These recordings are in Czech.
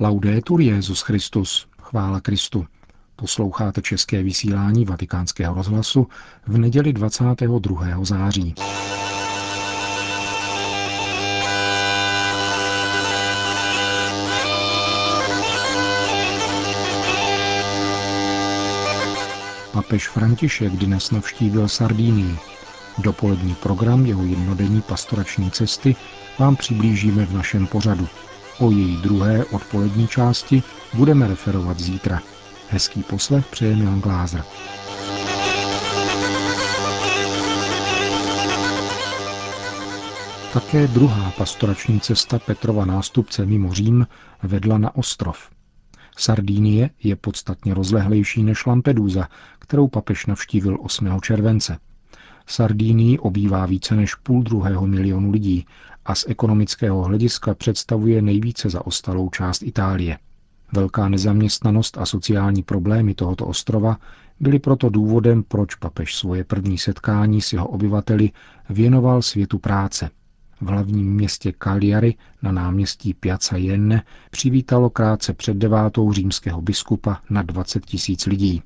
Laudetur Jezus Christus, chvála Kristu. Posloucháte české vysílání Vatikánského rozhlasu v neděli 22. září. Papež František dnes navštívil Sardínii. Dopolední program jeho jednodenní pastorační cesty vám přiblížíme v našem pořadu. O její druhé odpolední části budeme referovat zítra. Hezký poslech přeje Milan Glázer. Také druhá pastorační cesta Petrova nástupce mimo Řím vedla na ostrov. Sardínie je podstatně rozlehlejší než Lampedusa, kterou papež navštívil 8. července. Sardínii obývá více než půl druhého milionu lidí a z ekonomického hlediska představuje nejvíce zaostalou část Itálie. Velká nezaměstnanost a sociální problémy tohoto ostrova byly proto důvodem, proč papež svoje první setkání s jeho obyvateli věnoval světu práce. V hlavním městě Cagliari na náměstí Piazza Jenne přivítalo krátce před devátou římského biskupa na 20 tisíc lidí.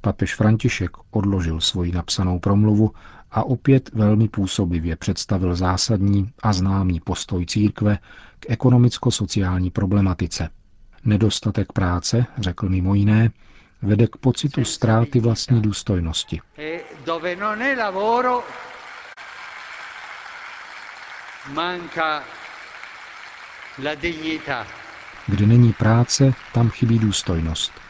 Papež František odložil svoji napsanou promluvu a opět velmi působivě představil zásadní a známý postoj církve k ekonomicko-sociální problematice. Nedostatek práce, řekl mimo jiné, vede k pocitu ztráty vlastní důstojnosti. E Kde není práce, tam chybí důstojnost.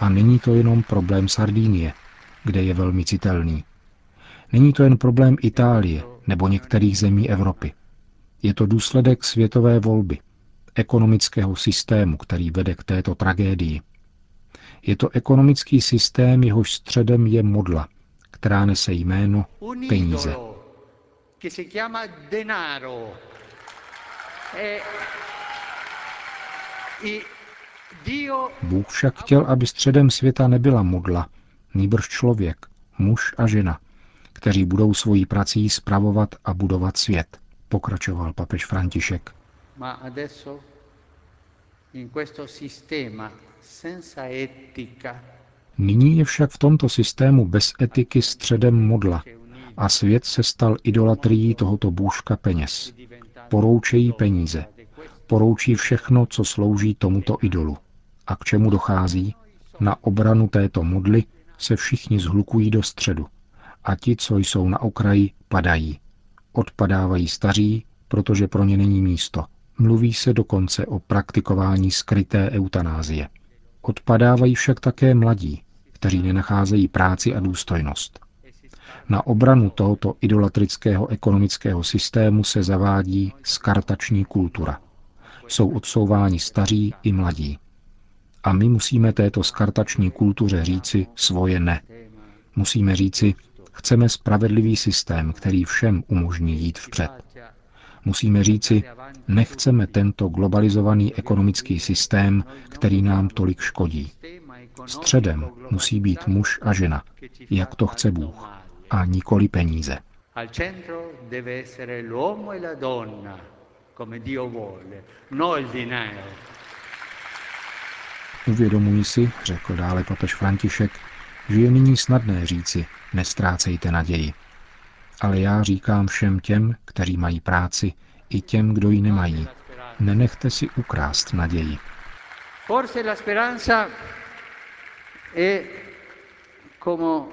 A není to jenom problém Sardínie, kde je velmi citelný. Není to jen problém Itálie nebo některých zemí Evropy. Je to důsledek světové volby, ekonomického systému, který vede k této tragédii. Je to ekonomický systém, jehož středem je modla, která nese jméno peníze. E Bůh však chtěl, aby středem světa nebyla modla, nýbrž člověk, muž a žena, kteří budou svojí prací spravovat a budovat svět, pokračoval papež František. Nyní je však v tomto systému bez etiky středem modla a svět se stal idolatrií tohoto bůžka peněz. Poroučejí peníze, poroučí všechno, co slouží tomuto idolu. A k čemu dochází? Na obranu této modly se všichni zhlukují do středu. A ti, co jsou na okraji, padají. Odpadávají staří, protože pro ně není místo. Mluví se dokonce o praktikování skryté eutanázie. Odpadávají však také mladí, kteří nenacházejí práci a důstojnost. Na obranu tohoto idolatrického ekonomického systému se zavádí skartační kultura jsou odsouváni staří i mladí. A my musíme této skartační kultuře říci svoje ne. Musíme říci, chceme spravedlivý systém, který všem umožní jít vpřed. Musíme říci, nechceme tento globalizovaný ekonomický systém, který nám tolik škodí. Středem musí být muž a žena, jak to chce Bůh, a nikoli peníze. E come Dio vuole, no il dinero. Uvědomuji si, řekl dále papež František, že je nyní snadné říci, nestrácejte naději. Ale já říkám všem těm, kteří mají práci, i těm, kdo ji nemají, nenechte si ukrást naději. Forse la speranza è come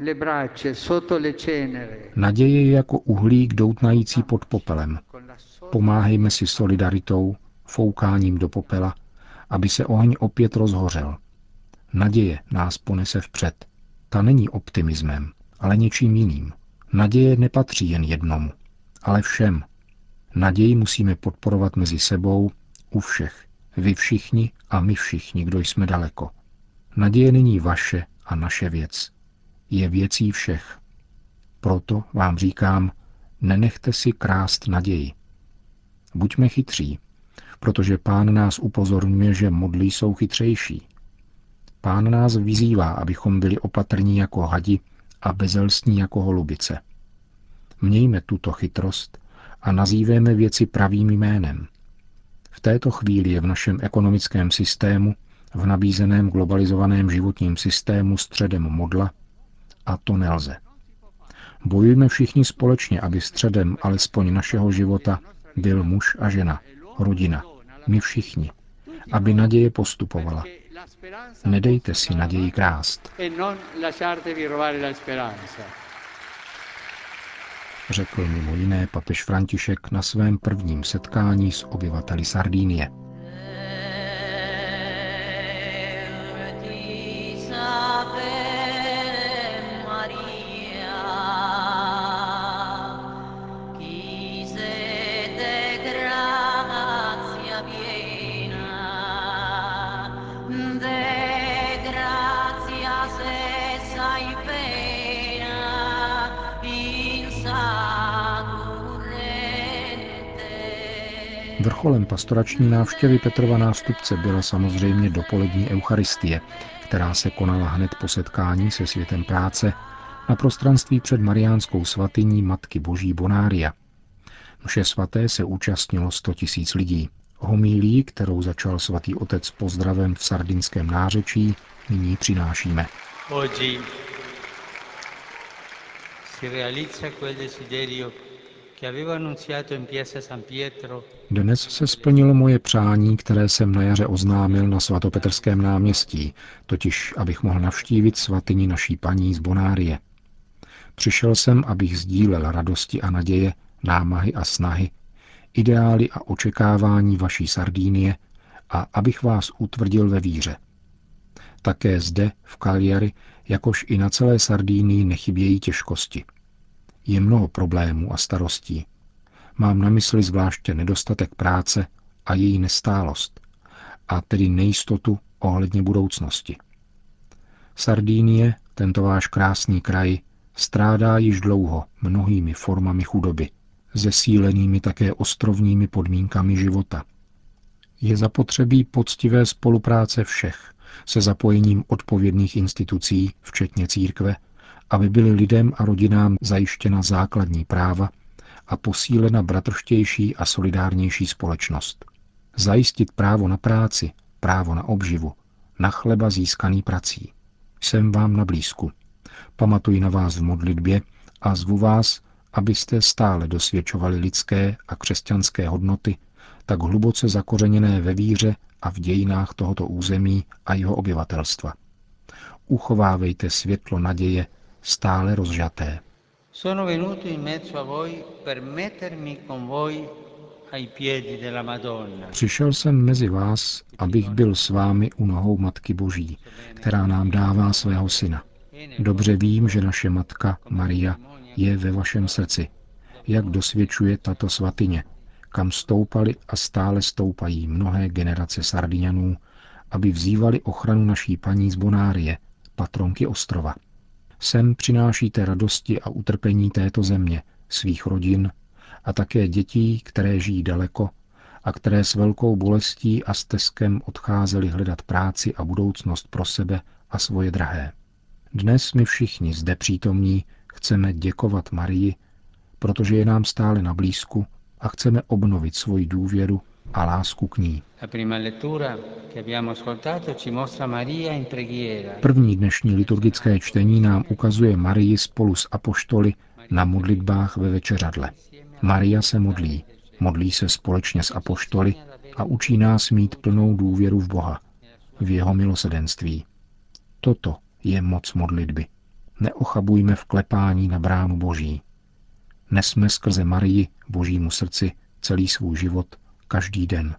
le braccia sotto le cenere. Naděje je jako uhlík doutnající pod popelem. Pomáhejme si solidaritou, foukáním do popela, aby se oheň opět rozhořel. Naděje nás ponese vpřed. Ta není optimismem, ale něčím jiným. Naděje nepatří jen jednomu, ale všem. Naději musíme podporovat mezi sebou u všech. Vy všichni a my všichni, kdo jsme daleko. Naděje není vaše a naše věc. Je věcí všech. Proto vám říkám, nenechte si krást naději. Buďme chytří, protože pán nás upozorňuje, že modlí jsou chytřejší. Pán nás vyzývá, abychom byli opatrní jako hadi a bezelstní jako holubice. Mějme tuto chytrost a nazývejme věci pravým jménem. V této chvíli je v našem ekonomickém systému, v nabízeném globalizovaném životním systému středem modla a to nelze. Bojujme všichni společně, aby středem alespoň našeho života byl muž a žena, rodina, my všichni, aby naděje postupovala. Nedejte si naději krást. Řekl mimo jiné papež František na svém prvním setkání s obyvateli Sardínie. Vrcholem pastorační návštěvy Petrova nástupce byla samozřejmě dopolední eucharistie, která se konala hned po setkání se světem práce na prostranství před Mariánskou svatyní Matky Boží Bonária. Mše svaté se účastnilo 100 tisíc lidí. Homílí, kterou začal svatý otec pozdravem v sardinském nářečí, nyní přinášíme. Oggi si realizza quel desiderio dnes se splnilo moje přání, které jsem na jaře oznámil na svatopetrském náměstí, totiž abych mohl navštívit svatyni naší paní z Bonárie. Přišel jsem, abych sdílel radosti a naděje, námahy a snahy, ideály a očekávání vaší Sardínie a abych vás utvrdil ve víře. Také zde, v Cagliari, jakož i na celé Sardínii nechybějí těžkosti – je mnoho problémů a starostí. Mám na mysli zvláště nedostatek práce a její nestálost, a tedy nejistotu ohledně budoucnosti. Sardínie, tento váš krásný kraj, strádá již dlouho mnohými formami chudoby, zesílenými také ostrovními podmínkami života. Je zapotřebí poctivé spolupráce všech se zapojením odpovědných institucí, včetně církve, aby byly lidem a rodinám zajištěna základní práva a posílena bratrštější a solidárnější společnost. Zajistit právo na práci, právo na obživu, na chleba získaný prací. Jsem vám na blízku. Pamatuji na vás v modlitbě a zvu vás, abyste stále dosvědčovali lidské a křesťanské hodnoty, tak hluboce zakořeněné ve víře a v dějinách tohoto území a jeho obyvatelstva. Uchovávejte světlo naděje stále rozžaté. Sono venuto in mezzo a voi per mettermi con voi ai piedi della Madonna. Přišel jsem mezi vás, abych byl s vámi u nohou Matky Boží, která nám dává svého syna. Dobře vím, že naše matka Maria je ve vašem srdci, jak dosvědčuje tato svatyně, kam stoupali a stále stoupají mnohé generace Sardinianů, aby vzývali ochranu naší paní z Bonárie, patronky ostrova. Sem přinášíte radosti a utrpení této země, svých rodin a také dětí, které žijí daleko a které s velkou bolestí a steskem odcházeli hledat práci a budoucnost pro sebe a svoje drahé. Dnes my všichni zde přítomní chceme děkovat Marii, protože je nám stále na blízku a chceme obnovit svoji důvěru a lásku k ní. První dnešní liturgické čtení nám ukazuje Marii spolu s apoštoly na modlitbách ve večeřadle. Maria se modlí, modlí se společně s apoštoly a učí nás mít plnou důvěru v Boha, v jeho milosedenství. Toto je moc modlitby. Neochabujme v klepání na bránu Boží. Nesme skrze Marii, Božímu srdci, celý svůj život každý den.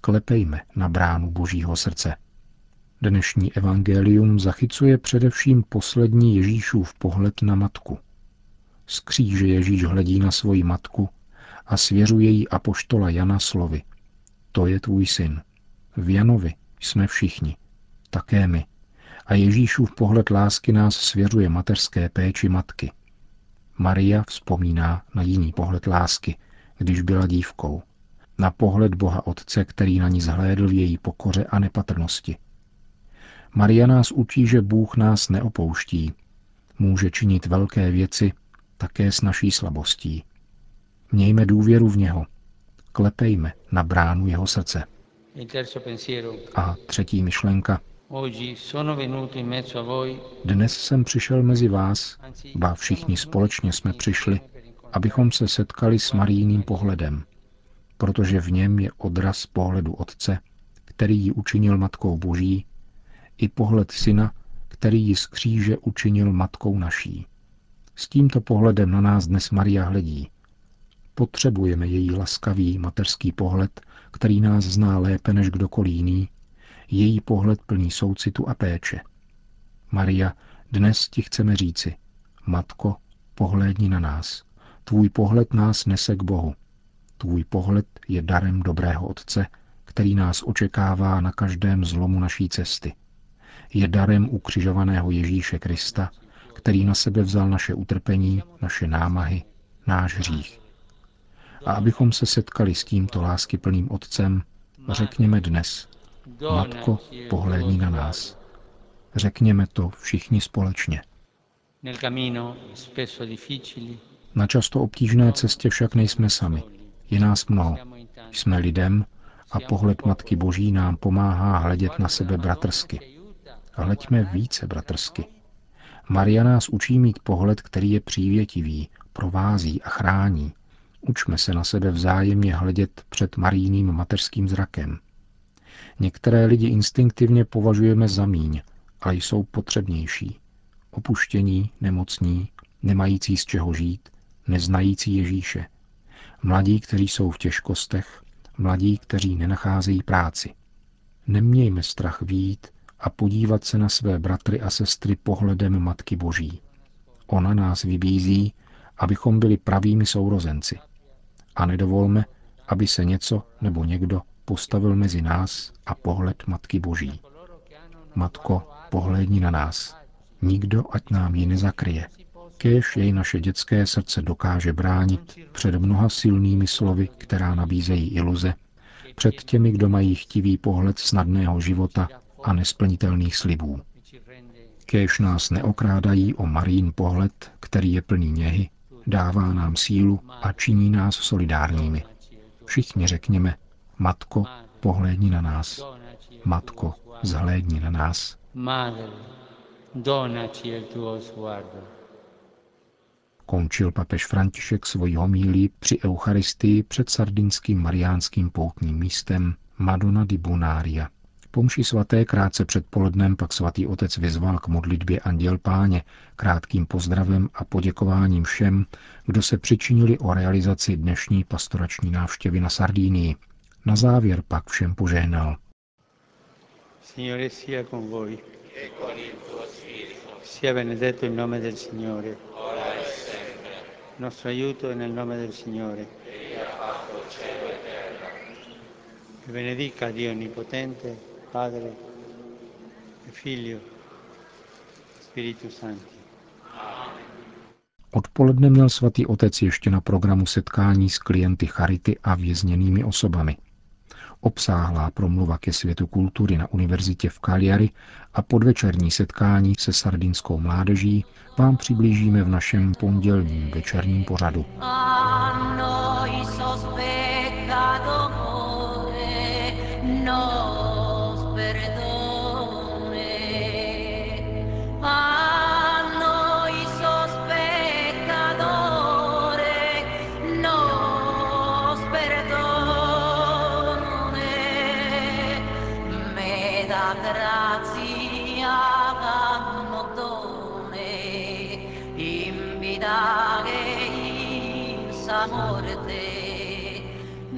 Klepejme na bránu Božího srdce. Dnešní evangelium zachycuje především poslední Ježíšův pohled na matku. Z kříže Ježíš hledí na svoji matku a svěřuje jí apoštola Jana slovy. To je tvůj syn. V Janovi jsme všichni, také my. A Ježíšův pohled lásky nás svěřuje mateřské péči matky. Maria vzpomíná na jiný pohled lásky, když byla dívkou na pohled Boha Otce, který na ní zhlédl v její pokoře a nepatrnosti. Maria nás učí, že Bůh nás neopouští. Může činit velké věci také s naší slabostí. Mějme důvěru v něho. klepejme na bránu jeho srdce. A třetí myšlenka. Dnes jsem přišel mezi vás, ba všichni společně jsme přišli, abychom se setkali s Marijným pohledem, protože v něm je odraz pohledu Otce, který ji učinil Matkou Boží, i pohled Syna, který ji z kříže učinil Matkou naší. S tímto pohledem na nás dnes Maria hledí. Potřebujeme její laskavý mateřský pohled, který nás zná lépe než kdokoliv jiný, její pohled plný soucitu a péče. Maria, dnes ti chceme říci, Matko, pohlédni na nás. Tvůj pohled nás nese k Bohu. Tvůj pohled je darem dobrého Otce, který nás očekává na každém zlomu naší cesty. Je darem ukřižovaného Ježíše Krista, který na sebe vzal naše utrpení, naše námahy, náš hřích. A abychom se setkali s tímto láskyplným Otcem, řekněme dnes, Matko, pohlédni na nás. Řekněme to všichni společně. Na často obtížné cestě však nejsme sami. Je nás mnoho. Jsme lidem a pohled Matky Boží nám pomáhá hledět na sebe bratrsky. Hleďme více bratrsky. Maria nás učí mít pohled, který je přívětivý, provází a chrání. Učme se na sebe vzájemně hledět před marijným mateřským zrakem. Některé lidi instinktivně považujeme za míň, ale jsou potřebnější. Opuštění, nemocní, nemající z čeho žít, neznající Ježíše. Mladí, kteří jsou v těžkostech, mladí, kteří nenacházejí práci. Nemějme strach výjít a podívat se na své bratry a sestry pohledem Matky Boží. Ona nás vybízí, abychom byli pravými sourozenci. A nedovolme, aby se něco nebo někdo postavil mezi nás a pohled Matky Boží. Matko, pohlédni na nás. Nikdo ať nám ji nezakryje. Kéž jej naše dětské srdce dokáže bránit před mnoha silnými slovy, která nabízejí iluze, před těmi, kdo mají chtivý pohled snadného života a nesplnitelných slibů. Kéž nás neokrádají o marín pohled, který je plný něhy, dává nám sílu a činí nás solidárními. Všichni řekněme, Matko, pohlédni na nás. Matko, zhlédni na nás. Končil papež František svoji homílí při Eucharistii před sardinským mariánským poutním místem Madonna di Bonaria. Po mši svaté krátce před polednem pak svatý otec vyzval k modlitbě Anděl Páně, krátkým pozdravem a poděkováním všem, kdo se přičinili o realizaci dnešní pastorační návštěvy na Sardínii. Na závěr pak všem požehnal. Signore sia con voi. E con il tuo spirito. Sia benedetto il nome del Signore. Nostro aiuto è nel nome del Signore. Egli ha fatto cielo e terra. E benedica Dio Onnipotente, Padre e Figlio, Spiritu Santi. Odpoledne měl svatý otec ještě na programu setkání s klienty Charity a vězněnými osobami obsáhlá promluva ke světu kultury na univerzitě v Cagliari a podvečerní setkání se sardinskou mládeží vám přiblížíme v našem pondělním večerním pořadu.